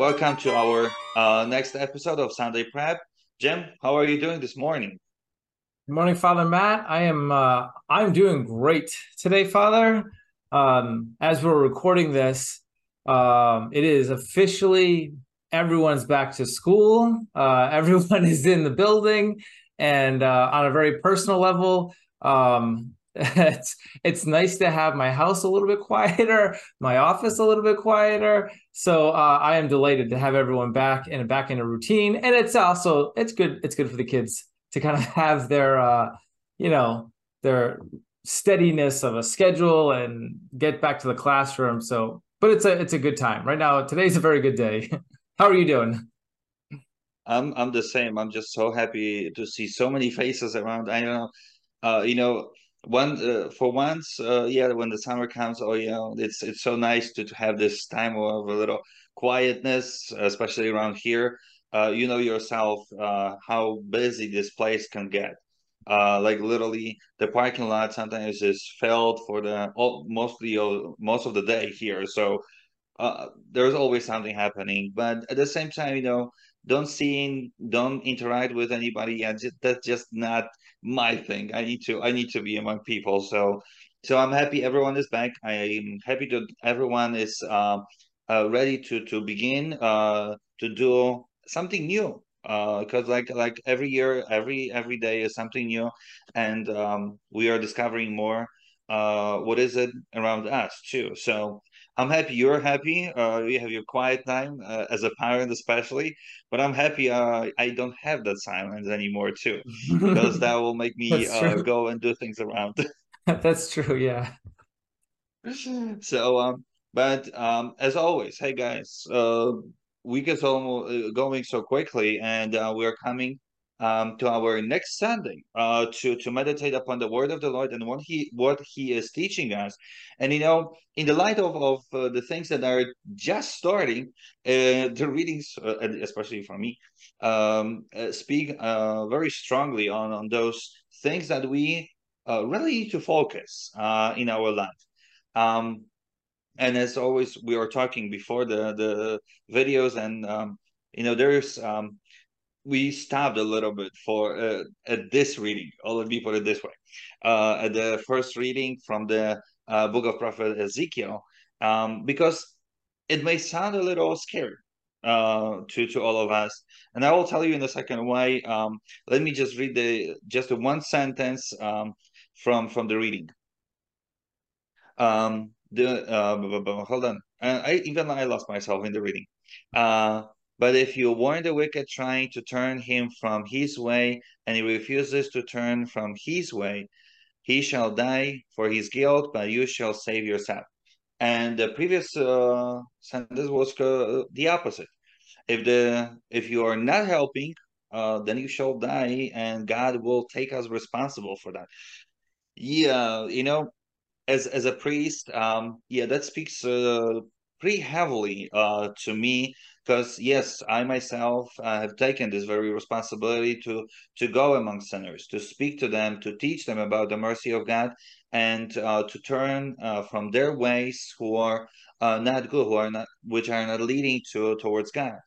Welcome to our uh, next episode of Sunday Prep. Jim, how are you doing this morning? Good morning, Father Matt. I am uh, I'm doing great today, Father. Um, as we're recording this, um, it is officially everyone's back to school. Uh, everyone is in the building, and uh, on a very personal level, um, it's it's nice to have my house a little bit quieter, my office a little bit quieter. So uh, I am delighted to have everyone back and back in a routine, and it's also it's good it's good for the kids to kind of have their uh, you know their steadiness of a schedule and get back to the classroom. So, but it's a it's a good time right now. Today's a very good day. How are you doing? I'm I'm the same. I'm just so happy to see so many faces around. I don't know, uh, you know, one uh, for once uh, yeah when the summer comes oh know it's it's so nice to, to have this time of a little quietness especially around here. Uh, you know yourself uh, how busy this place can get. Uh, like literally the parking lot sometimes is filled for the all, mostly most of the day here. So uh, there's always something happening. But at the same time you know don't see don't interact with anybody yeah just, that's just not my thing. I need to i need to be among people. So so i'm happy everyone is back. I'm happy that everyone is uh, uh, ready to to begin uh, to do something new. Because uh, like like every year every every day is something new. And um, we are discovering more uh, what is it around us too. So I'm happy you're happy. Uh, you have your quiet time uh, as a parent, especially. But I'm happy uh, I don't have that silence anymore too, because that will make me uh, go and do things around. That's true. Yeah. So, um, but um, as always, hey guys, uh, week is almost uh, going so quickly, and uh, we're coming um, to our next Sunday uh, to to meditate upon the word of the Lord and what he what he is teaching us. And you know, in the light of of uh, the things that are just starting, uh, the readings, uh, especially for me, um, uh, speak uh, very strongly on on those things that we really need to focus in our life. Um, and as always, we are talking before the the videos, and um, you know, there's um, we stopped a little bit for uh, at this reading. Oh, let me put it this way: uh, at the first reading from the uh, book of Prophet Ezekiel, um, because it may sound a little scary uh, to to all of us, and I will tell you in a second why. Um, let me just read the just the one sentence um, from from the reading. Um, the uh, hold on, I even I lost myself in the reading. Uh, but if you warn the wicked trying to turn him from his way, and he refuses to turn from his way, he shall die for his guilt, but you shall save yourself. And the previous uh, sentence was uh, the opposite. If the if you are not helping, uh, then you shall die, and God will take us responsible for that. Yeah, you know, as as a priest, um, yeah, that speaks uh, pretty heavily uh, to me because yes i myself uh, have taken this very responsibility to to go among sinners to speak to them to teach them about the mercy of god and uh, to turn uh, from their ways who are uh, not good who are not which are not leading to towards god.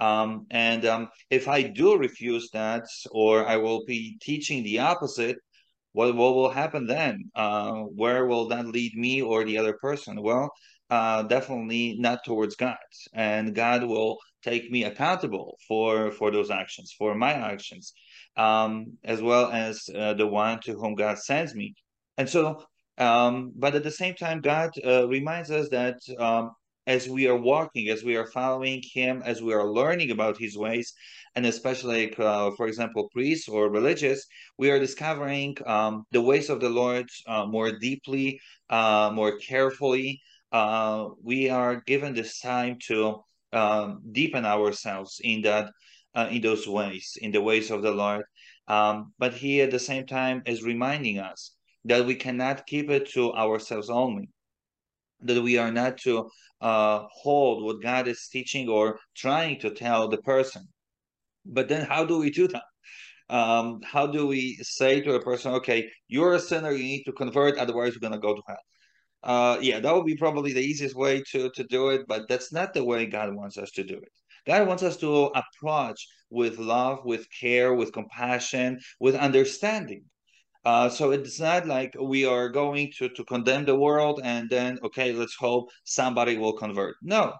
Um, and um, if i do refuse that or i will be teaching the opposite what, what will happen then? Uh, where will that lead me or the other person? Well uh, definitely not towards God, and God will take me accountable for for those actions, for my actions, um, as well as uh, the one to whom God sends me. And so, um, but at the same time, God uh, reminds us that um, as we are walking, as we are following Him, as we are learning about His ways, and especially, like, uh, for example, priests or religious, we are discovering um, the ways of the Lord uh, more deeply, uh, more carefully uh, we are given this time to um, deepen ourselves in that uh, in those ways, in the ways of the Lord. Um, but he at the same time is reminding us that we cannot keep it to ourselves only, that we are not to uh, hold what God is teaching or trying to tell the person. But then, how do we do that? Um, how do we say to a person, okay, you're a sinner, you need to convert, otherwise, you're going to go to hell? Uh, yeah, that would be probably the easiest way to to do it, but that's not the way God wants us to do it. God wants us to approach with love, with care, with compassion, with understanding. Uh, so it's not like we are going to to condemn the world and then okay, let's hope somebody will convert. No,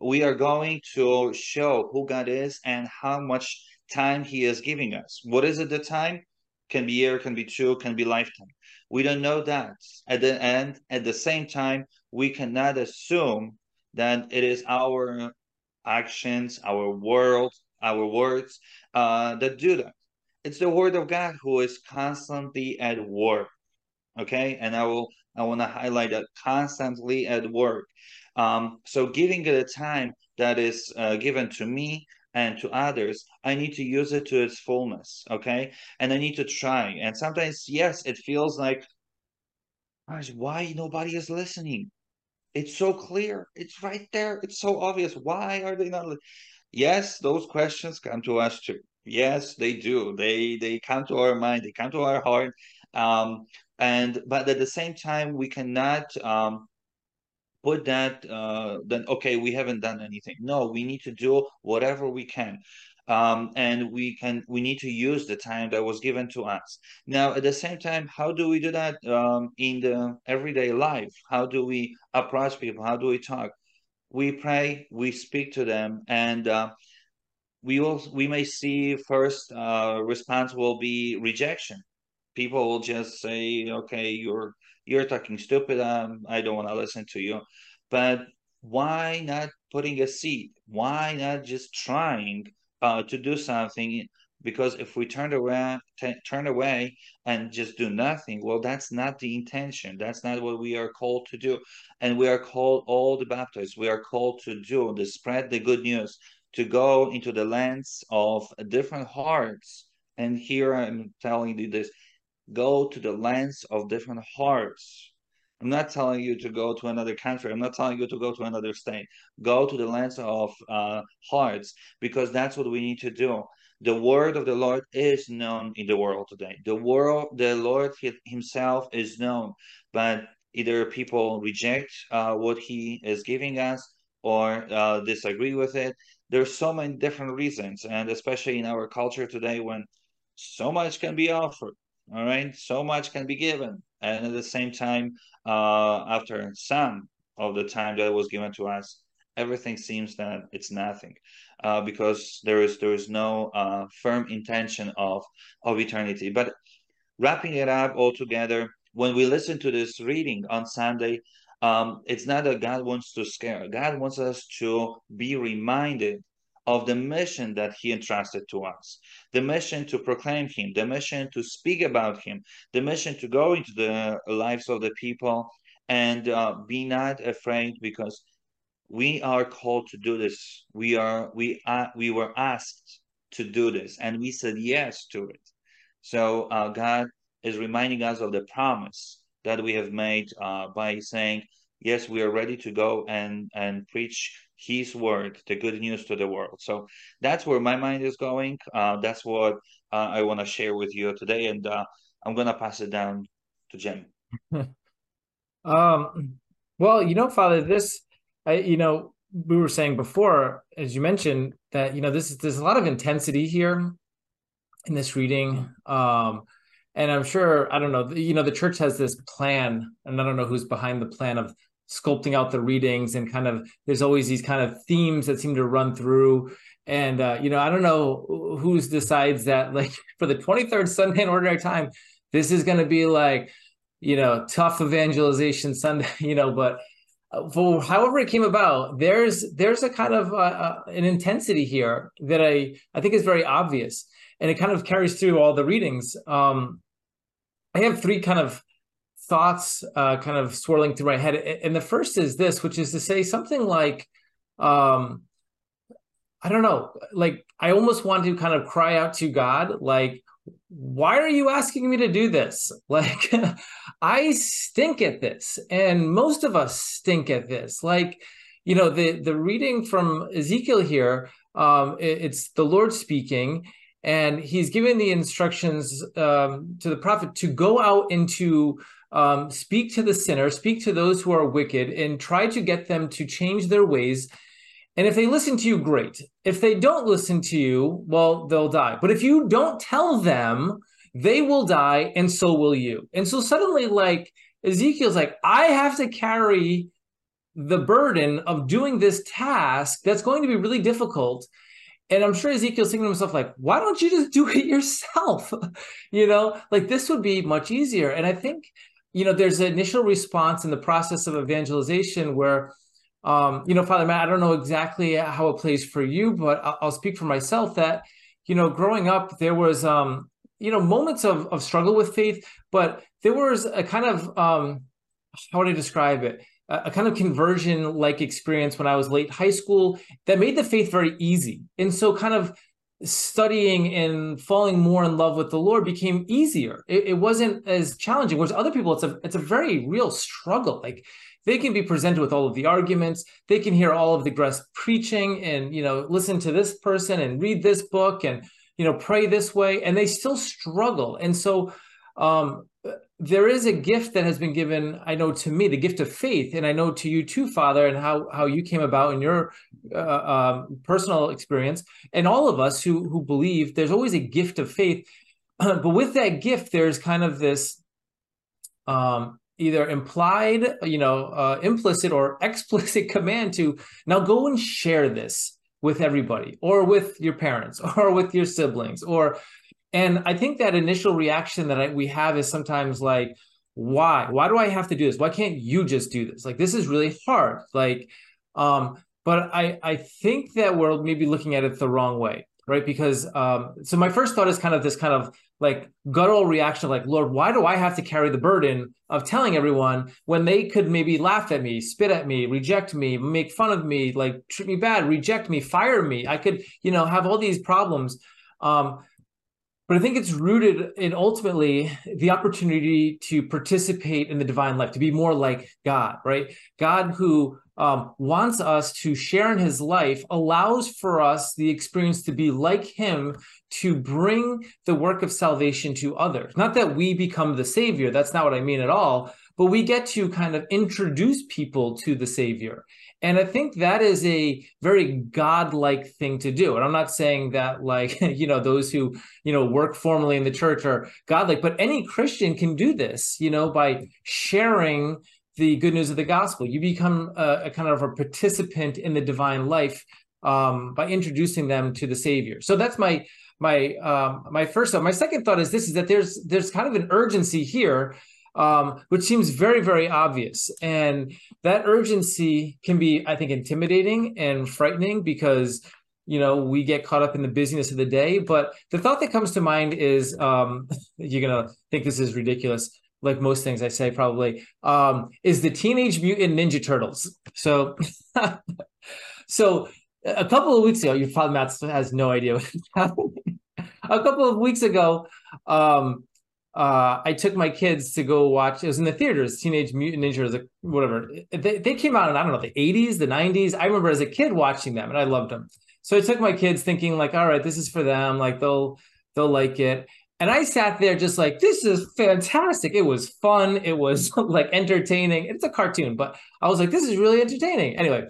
we are going to show who God is and how much time He is giving us. What is it? The time can be year, can be two, can be lifetime. We don't know that. At the end, at the same time, we cannot assume that it is our actions, our world, our words uh, that do that. It's the word of God who is constantly at work. Okay, and I will I want to highlight that constantly at work. Um, so giving it a time that is uh, given to me and to others, I need to use it to its fullness. Okay. And I need to try. And sometimes, yes, it feels like, gosh, why nobody is listening? It's so clear. It's right there. It's so obvious. Why are they not? Li-? Yes, those questions come to us too. Yes, they do. They they come to our mind. They come to our heart. Um, and but at the same time, we cannot um, put that uh, then okay we haven't done anything. No we need to do whatever we can um, and we can we need to use the time that was given to us. Now at the same time how do we do that um, in the everyday life? How do we approach people? How do we talk? We pray we speak to them and uh, we will we may see first uh, response will be rejection. People will just say okay you're you're talking stupid um, i don't want to listen to you. But why not putting a seed? Why not just trying uh, to do something? Because if we turn away t- turn away and just do nothing well that's not the intention. That's not what we are called to do. And we are called all the baptists. We are called to do to spread the good news to go into the lands of different hearts. And here i'm telling you this go to the lands of different hearts. I'm not telling you to go to another country. I'm not telling you to go to another state. Go to the lands of uh, hearts because that's what we need to do. The word of the Lord is known in the world today. The world, the Lord Himself is known, but either people reject uh, what He is giving us or uh, disagree with it. There's so many different reasons, and especially in our culture today, when so much can be offered all right, so much can be given, and at the same time, uh, after some of the time that was given to us, everything seems that it's nothing, uh, because there is there is no uh, firm intention of of eternity. But wrapping it up all together, when we listen to this reading on Sunday, um, it's not that God wants to scare. God wants us to be reminded of the mission that he entrusted to us. The mission to proclaim him the mission to speak about him the mission to go into the lives of the people and uh, be not afraid because we are called to do this. We are we uh, we were asked to do this and we said yes to it. So uh, god is reminding us of the promise that we have made uh, by saying yes we are ready to go and and preach his word, the good news to the world. So that's where my mind is going. Uh, that's what uh, I want to share with you today, and uh, I'm gonna pass it down to Jim. um, well, you know, Father, this, I, you know, we were saying before, as you mentioned, that you know, this there's a lot of intensity here in this reading. Um, and I'm sure I don't know, you know, the church has this plan, and I don't know who's behind the plan of sculpting out the readings and kind of there's always these kind of themes that seem to run through. And uh, you know i don't know who decides that like for the 23rd sunday in ordinary time this is going to be like you know tough evangelization sunday you know but uh, for however it came about there's there's a kind of uh, uh, an intensity here that i i think is very obvious. And it kind of carries through all the readings. Um i have three kind of thoughts uh, kind of swirling through my head. And the first is this, which is to say something like, um, I don't know, like I almost want to kind of cry out to God, like, why are you asking me to do this? Like, I stink at this, and most of us stink at this. Like, you know, the the reading from Ezekiel here, um, it, it's the Lord speaking, and he's giving the instructions um, to the prophet to go out into um, speak to the sinner, speak to those who are wicked, and try to get them to change their ways. And if they listen to you, great. If they don't listen to you, well, they'll die. But if you don't tell them, they will die, and so will you. And so suddenly, like Ezekiel's like, I have to carry the burden of doing this task that's going to be really difficult. And I'm sure Ezekiel's thinking to himself, like, why don't you just do it yourself? you know, like this would be much easier. And I think you know, there's an initial response in the process of evangelization where, um, you know, Father Matt, I don't know exactly how it plays for you, but I'll, I'll speak for myself that, you know, growing up, there was, um, you know, moments of, of struggle with faith, but there was a kind of, um, how would I describe it? a kind of conversion like experience when I was late high school that made the faith very easy. And so, kind of studying and falling more in love with the Lord became easier. It, it, wasn't as challenging. Whereas other people, it's a it's a very real struggle. Like they can be presented with all of the arguments, they can hear all of the guest preaching, and you know listen to this person and read this book and you know pray this way, and they still struggle. And so um, there is a gift that has been given i know to me the gift of faith and i know to you too father and how how you came about in your uh, um, personal experience. And all of us who who believe there's always a gift of faith. But with that gift there's kind of this um either implied you know uh, implicit or explicit command to now go and share this with everybody or with your parents or with your siblings or and I think that initial reaction that I, we have is sometimes like, why? Why do I have to do this? Why can't you just do this? Like this is really hard. Like, um, but I I think that we're maybe looking at it the wrong way, right? Because um, so my first thought is kind of this kind of like guttural reaction, like, Lord, why do I have to carry the burden of telling everyone when they could maybe laugh at me, spit at me, reject me, make fun of me, like treat me bad, reject me, fire me? I could, you know, have all these problems. Um, but I think it's rooted in ultimately the opportunity to participate in the divine life, to be more like God, right? God who um, wants us to share in his life, allows for us the experience to be like him, to bring the work of salvation to others. Not that we become the savior, that's not what I mean at all, but we get to kind of introduce people to the savior. And I think that is a very godlike thing to do. And I'm not saying that like, you know, those who, you know, work formally in the church are godlike, but any Christian can do this, you know, by sharing the good news of the gospel. You become a, a kind of a participant in the divine life um, by introducing them to the Savior. So that's my my um, my first thought. My second thought is this: is that there's there's kind of an urgency here um, which seems very, very obvious. And that urgency can be, I think, intimidating and frightening because you know we get caught up in the busyness of the day. But the thought that comes to mind is um, you're gonna think this is ridiculous. Like most things I say, probably um, is the Teenage Mutant Ninja Turtles. So, so a couple of weeks ago, your father Matt has no idea a couple of weeks ago, um, uh, I took my kids to go watch. It was in the theaters, Teenage Mutant Ninja whatever. They, they came out in I don't know the 80s, the 90s. I remember as a kid watching them, and I loved them. So I took my kids, thinking like, all right, this is for them. Like they'll they'll like it. And I sat there just like, this is fantastic. It was fun. It was like entertaining. It's a cartoon, but I was like, this is really entertaining. Anyway,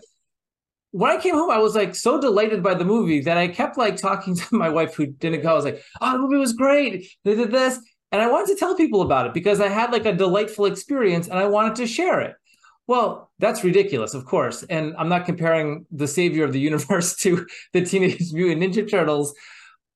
when I came home, I was like so delighted by the movie that I kept like talking to my wife who didn't go. I was like, oh, the movie was great. They did this. And I wanted to tell people about it because I had like a delightful experience and I wanted to share it. Well, that's ridiculous, of course. And I'm not comparing the savior of the universe to the Teenage Mutant Ninja Turtles.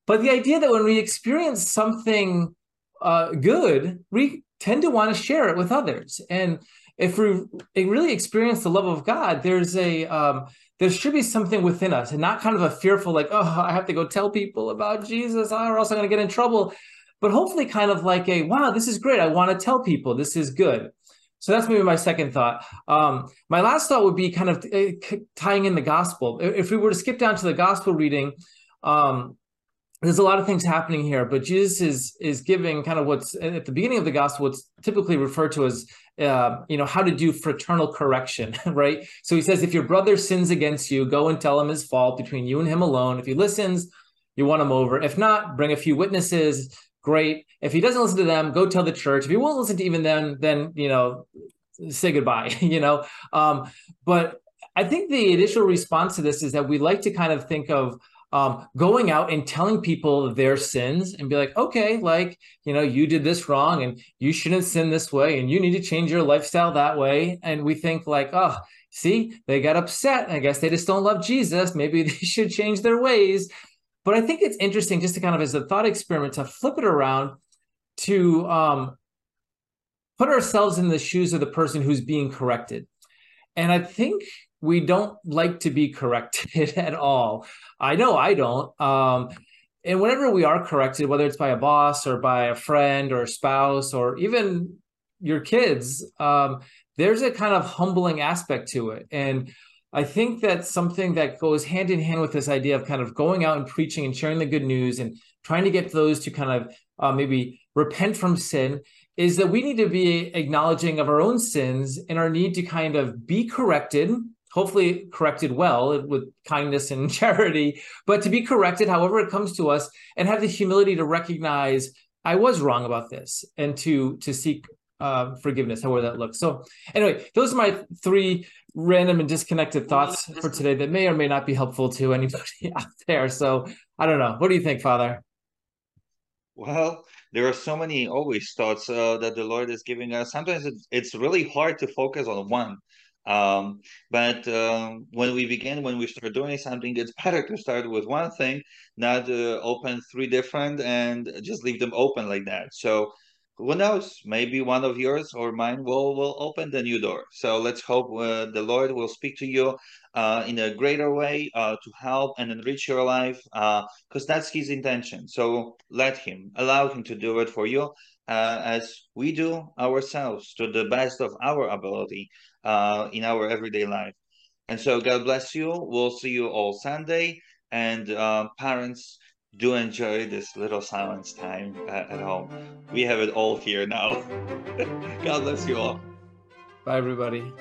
But the idea that when we experience something uh, good, we tend to want to share it with others. And if we really experience the love of God, there's a um, there should be something within us, and not kind of a fearful like, oh, I have to go tell people about Jesus, or else I'm going to get in trouble but hopefully kind of like a wow, this is great. I want to tell people this is good. So that's maybe my second thought. Um, my last thought would be kind of uh, tying in the gospel. If we were to skip down to the gospel reading, um, there's a lot of things happening here, but Jesus is is giving kind of what's at the beginning of the gospel, what's typically referred to as uh, you know how to do fraternal correction, right? So he says, if your brother sins against you, go and tell him his fault between you and him alone. If he listens, you want him over. If not, bring a few witnesses. Great. If he doesn't listen to them, go tell the church. If he won't listen to even them, then you know, say goodbye. you know. Um, but I think the initial response to this is that we like to kind of think of um, going out and telling people their sins and be like, okay, like, you know, you did this wrong and you shouldn't sin this way and you need to change your lifestyle that way. And we think, like, oh, see, they got upset. I guess they just don't love Jesus. Maybe they should change their ways. But I think it's interesting just to kind of as a thought experiment to flip it around to um, put ourselves in the shoes of the person who's being corrected. And I think we don't like to be corrected at all. I know I don't. Um, and whenever we are corrected, whether it's by a boss or by a friend or a spouse or even your kids, um, there's a kind of humbling aspect to it. And I think that's something that goes hand in hand with this idea of kind of going out and preaching and sharing the good news and trying to get those to kind of uh, maybe repent from sin is that we need to be acknowledging of our own sins and our need to kind of be corrected hopefully corrected well with kindness and charity, but to be corrected however it comes to us and have the humility to recognize I was wrong about this and to to seek uh, forgiveness, however that looks. So anyway, those are my three random and disconnected thoughts for today that may or may not be helpful to anybody out there. So I don't know. What do you think, Father? Well, there are so many always thoughts uh, that the Lord is giving us. Sometimes it's, it's really hard to focus on one. Um, but um, when we begin, when we start doing something, it's better to start with one thing, not uh, open three different and just leave them open like that. So who knows? Maybe one of yours or mine will will open the new door. So let's hope uh, the Lord will speak to you uh, in a greater way uh, to help and enrich your life, because uh, that's His intention. So let Him allow Him to do it for you, uh, as we do ourselves to the best of our ability uh, in our everyday life. And so God bless you. We'll see you all Sunday. And parents, do enjoy this little silence time at, home. We have it all here now. God bless you all. Bye, everybody.